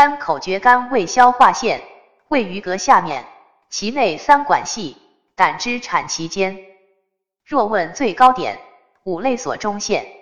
三口诀肝胃消化腺位于膈下面其内三管系胆汁产其间。若问最高点五类锁中线。